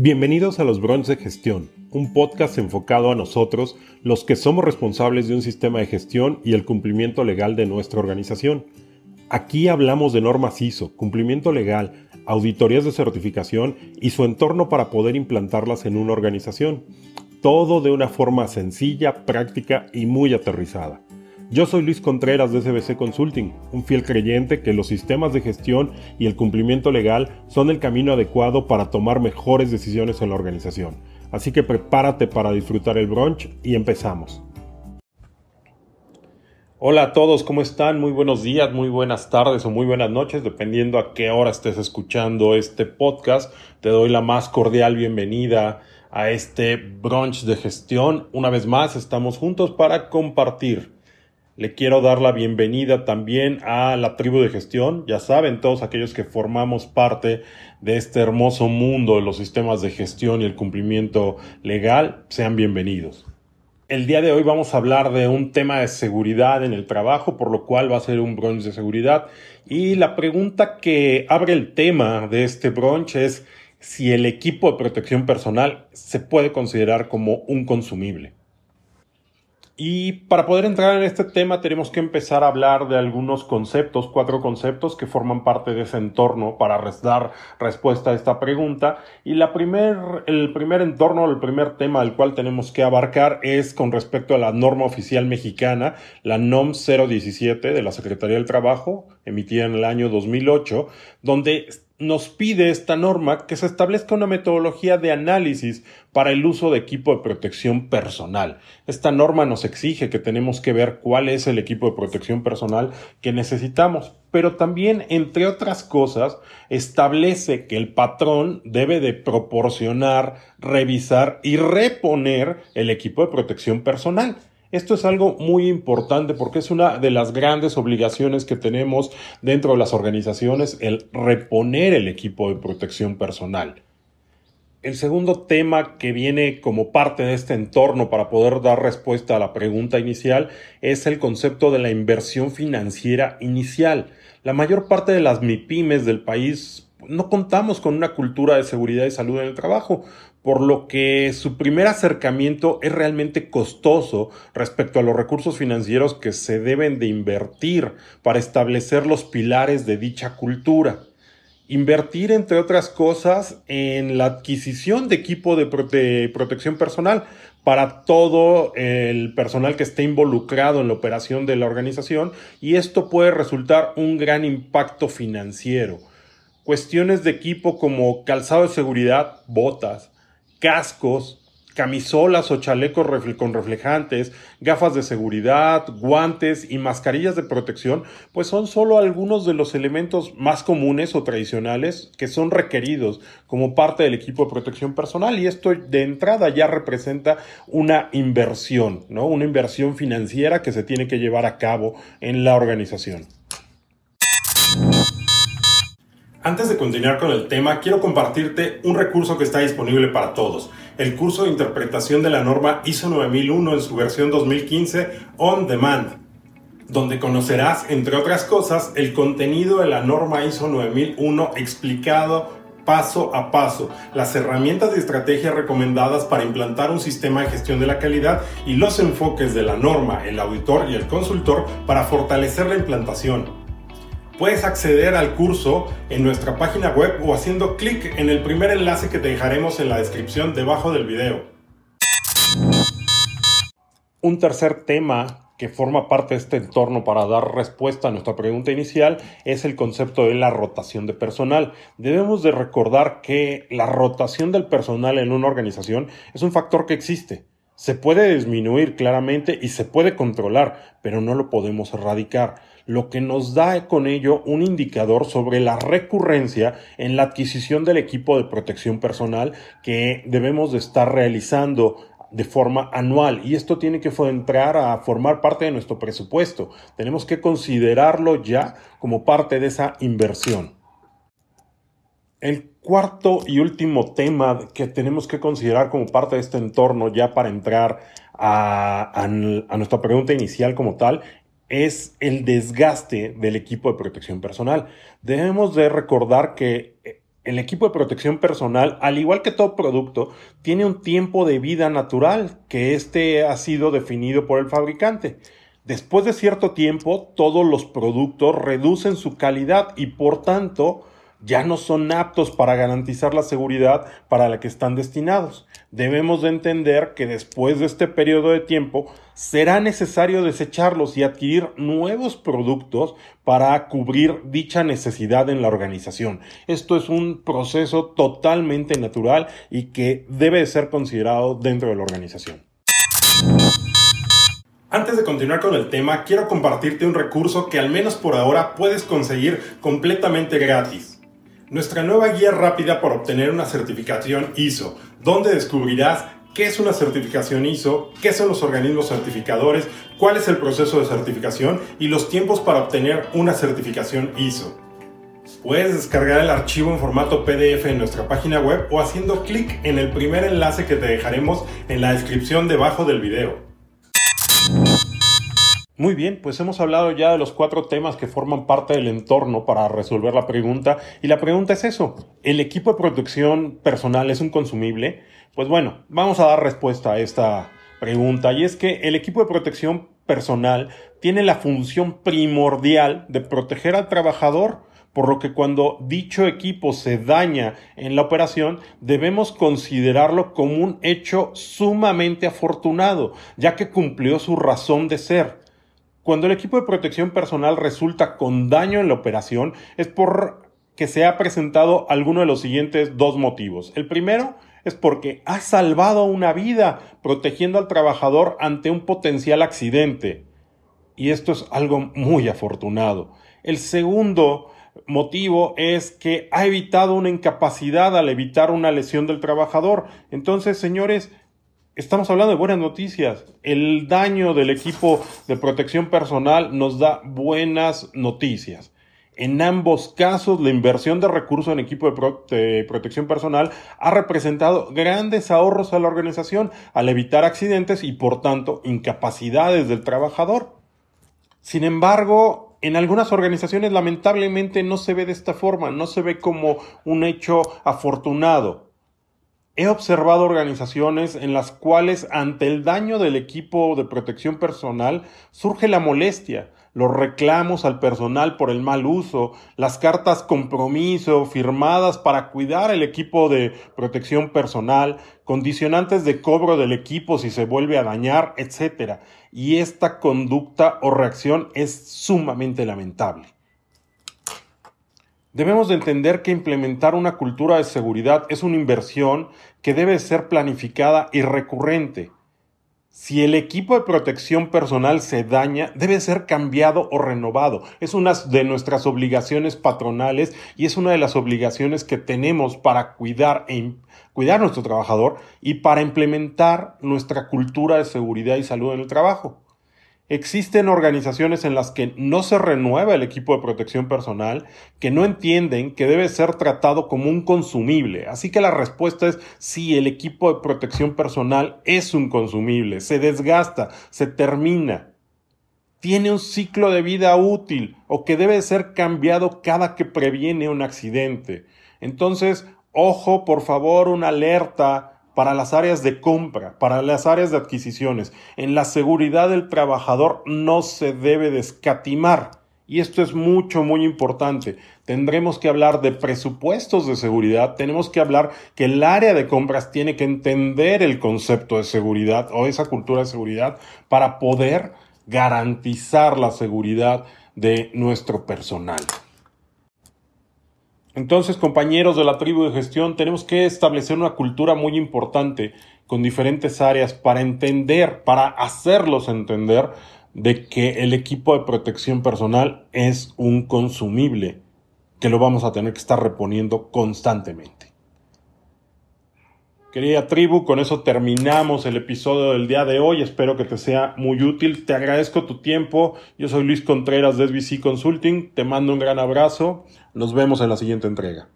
Bienvenidos a los Brunch de Gestión, un podcast enfocado a nosotros, los que somos responsables de un sistema de gestión y el cumplimiento legal de nuestra organización. Aquí hablamos de normas ISO, cumplimiento legal, auditorías de certificación y su entorno para poder implantarlas en una organización. Todo de una forma sencilla, práctica y muy aterrizada. Yo soy Luis Contreras de SBC Consulting, un fiel creyente que los sistemas de gestión y el cumplimiento legal son el camino adecuado para tomar mejores decisiones en la organización. Así que prepárate para disfrutar el brunch y empezamos. Hola a todos, ¿cómo están? Muy buenos días, muy buenas tardes o muy buenas noches, dependiendo a qué hora estés escuchando este podcast. Te doy la más cordial bienvenida a este brunch de gestión. Una vez más, estamos juntos para compartir le quiero dar la bienvenida también a la tribu de gestión. Ya saben, todos aquellos que formamos parte de este hermoso mundo de los sistemas de gestión y el cumplimiento legal, sean bienvenidos. El día de hoy vamos a hablar de un tema de seguridad en el trabajo, por lo cual va a ser un brunch de seguridad. Y la pregunta que abre el tema de este brunch es si el equipo de protección personal se puede considerar como un consumible. Y para poder entrar en este tema tenemos que empezar a hablar de algunos conceptos, cuatro conceptos que forman parte de ese entorno para dar respuesta a esta pregunta. Y la primer, el primer entorno, el primer tema del cual tenemos que abarcar es con respecto a la norma oficial mexicana, la NOM 017 de la Secretaría del Trabajo, emitida en el año 2008, donde nos pide esta norma que se establezca una metodología de análisis para el uso de equipo de protección personal. Esta norma nos exige que tenemos que ver cuál es el equipo de protección personal que necesitamos, pero también, entre otras cosas, establece que el patrón debe de proporcionar, revisar y reponer el equipo de protección personal. Esto es algo muy importante porque es una de las grandes obligaciones que tenemos dentro de las organizaciones, el reponer el equipo de protección personal. El segundo tema que viene como parte de este entorno para poder dar respuesta a la pregunta inicial es el concepto de la inversión financiera inicial. La mayor parte de las MIPIMES del país no contamos con una cultura de seguridad y salud en el trabajo, por lo que su primer acercamiento es realmente costoso respecto a los recursos financieros que se deben de invertir para establecer los pilares de dicha cultura. Invertir, entre otras cosas, en la adquisición de equipo de, protección personal para todo el personal que esté involucrado en la operación de la organización y esto puede resultar un gran impacto financiero cuestiones de equipo como calzado de seguridad, botas, cascos, camisolas o chalecos con reflejantes, gafas de seguridad, guantes y mascarillas de protección, pues son solo algunos de los elementos más comunes o tradicionales que son requeridos como parte del equipo de protección personal y esto de entrada ya representa una inversión, ¿no? Una inversión financiera que se tiene que llevar a cabo en la organización. Antes de continuar con el tema, quiero compartirte un recurso que está disponible para todos, el curso de interpretación de la norma ISO 9001 en su versión 2015 On Demand, donde conocerás, entre otras cosas, el contenido de la norma ISO 9001 explicado paso a paso, las herramientas y estrategias recomendadas para implantar un sistema de gestión de la calidad y los enfoques de la norma, el auditor y el consultor para fortalecer la implantación. Puedes acceder al curso en nuestra página web o haciendo clic en el primer enlace que te dejaremos en la descripción debajo del video. Un tercer tema que forma parte de este entorno para dar respuesta a nuestra pregunta inicial es el concepto de la rotación de personal. Debemos de recordar que la rotación del personal en una organización es un factor que existe. Se puede disminuir claramente y se puede controlar, pero no lo podemos erradicar lo que nos da con ello un indicador sobre la recurrencia en la adquisición del equipo de protección personal que debemos de estar realizando de forma anual y esto tiene que entrar a formar parte de nuestro presupuesto. Tenemos que considerarlo ya como parte de esa inversión. El cuarto y último tema que tenemos que considerar como parte de este entorno ya para entrar a, a, nuestra pregunta inicial como tal es el desgaste del equipo de protección personal. Debemos de recordar que el equipo de protección personal, al igual que todo producto, tiene un tiempo de vida natural, que este ha sido definido por el fabricante. Después de cierto tiempo, todos los productos reducen su calidad y por tanto ya no son aptos para garantizar la seguridad para la que están destinados. Debemos de entender que después de este periodo de tiempo será necesario desecharlos y adquirir nuevos productos para cubrir dicha necesidad en la organización. Esto es un proceso totalmente natural y que debe ser considerado dentro de la organización. Antes de continuar con el tema, quiero compartirte un recurso que al menos por ahora puedes conseguir completamente gratis nuestra nueva guía rápida para obtener una certificación ISO, donde descubrirás qué es una certificación ISO, qué son los organismos certificadores, cuál es el proceso de certificación y los tiempos para obtener una certificación ISO. Puedes descargar el archivo en formato PDF en nuestra página web o haciendo clic en el primer enlace que te dejaremos en la descripción debajo del video. Muy bien, pues hemos hablado ya de los cuatro temas que forman parte del entorno para resolver la pregunta. Y la pregunta es eso, ¿el equipo de protección personal es un consumible? Pues bueno, vamos a dar respuesta a esta pregunta. Y es que el equipo de protección personal tiene la función primordial de proteger al trabajador por lo que cuando dicho equipo se daña en la operación, debemos considerarlo como un hecho sumamente afortunado, ya que cumplió su razón de ser. Cuando el equipo de protección personal resulta con daño en la operación es por que se ha presentado alguno de los siguientes dos motivos. El primero es porque ha salvado una vida protegiendo al trabajador ante un potencial accidente. Y esto es algo muy afortunado. El segundo motivo es que ha evitado una incapacidad al evitar una lesión del trabajador. Entonces, señores, Estamos hablando de buenas noticias. El daño del equipo de protección personal nos da buenas noticias. En ambos casos, la inversión de recursos en equipo de, protección personal ha representado grandes ahorros a la organización al evitar accidentes y, por tanto, incapacidades del trabajador. Sin embargo, en algunas organizaciones lamentablemente no se ve de esta forma, no se ve como un hecho afortunado. He observado organizaciones en las cuales ante el daño del equipo de protección personal surge la molestia, los reclamos al personal por el mal uso, las cartas compromiso firmadas para cuidar el equipo de protección personal, condicionantes de cobro del equipo si se vuelve a dañar, etc. Y esta conducta o reacción es sumamente lamentable. Debemos de entender que implementar una cultura de seguridad es una inversión que debe ser planificada y recurrente. Si el equipo de protección personal se daña, debe ser cambiado o renovado. Es una de nuestras obligaciones patronales y es una de las obligaciones que tenemos para cuidar, e, cuidar a nuestro trabajador y para implementar nuestra cultura de seguridad y salud en el trabajo. Existen organizaciones en las que no se renueva el equipo de protección personal, que no entienden que debe ser tratado como un consumible. Así que la respuesta es sí, el equipo de protección personal es un consumible, se desgasta, se termina. Tiene un ciclo de vida útil o que debe ser cambiado cada que previene un accidente. Entonces, ojo, por favor, una alerta para las áreas de compra, para las áreas de adquisiciones. En la seguridad del trabajador no se debe descatimar. Y esto es mucho, muy importante. Tendremos que hablar de presupuestos de seguridad, tenemos que hablar que el área de compras tiene que entender el concepto de seguridad o esa cultura de seguridad para poder garantizar la seguridad de nuestro personal. Entonces, compañeros de la tribu de gestión, tenemos que establecer una cultura muy importante con diferentes áreas para entender, para hacerlos entender de que el equipo de protección personal es un consumible que lo vamos a tener que estar reponiendo constantemente. Querida tribu, con eso terminamos el episodio del día de hoy. Espero que te sea muy útil. Te agradezco tu tiempo. Yo soy Luis Contreras de SBC Consulting. Te mando un gran abrazo. Nos vemos en la siguiente entrega.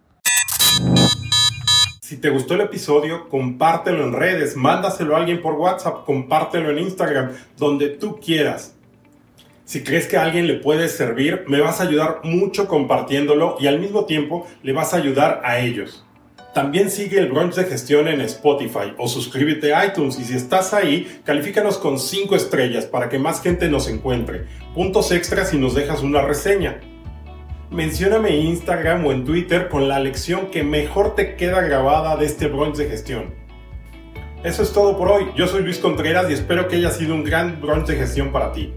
Si te gustó el episodio, compártelo en redes, mándaselo a alguien por WhatsApp, compártelo en Instagram, donde tú quieras. Si crees que a alguien le puede servir, me vas a ayudar mucho compartiéndolo y al mismo tiempo le vas a ayudar a ellos. También sigue el brunch de gestión en Spotify o suscríbete a iTunes y si estás ahí, califícanos con 5 estrellas para que más gente nos encuentre. Puntos extras si nos dejas una reseña. Mencióname en Instagram o en Twitter con la lección que mejor te queda grabada de este brunch de gestión. Eso es todo por hoy. Yo soy Luis Contreras y espero que haya sido un gran brunch de gestión para ti.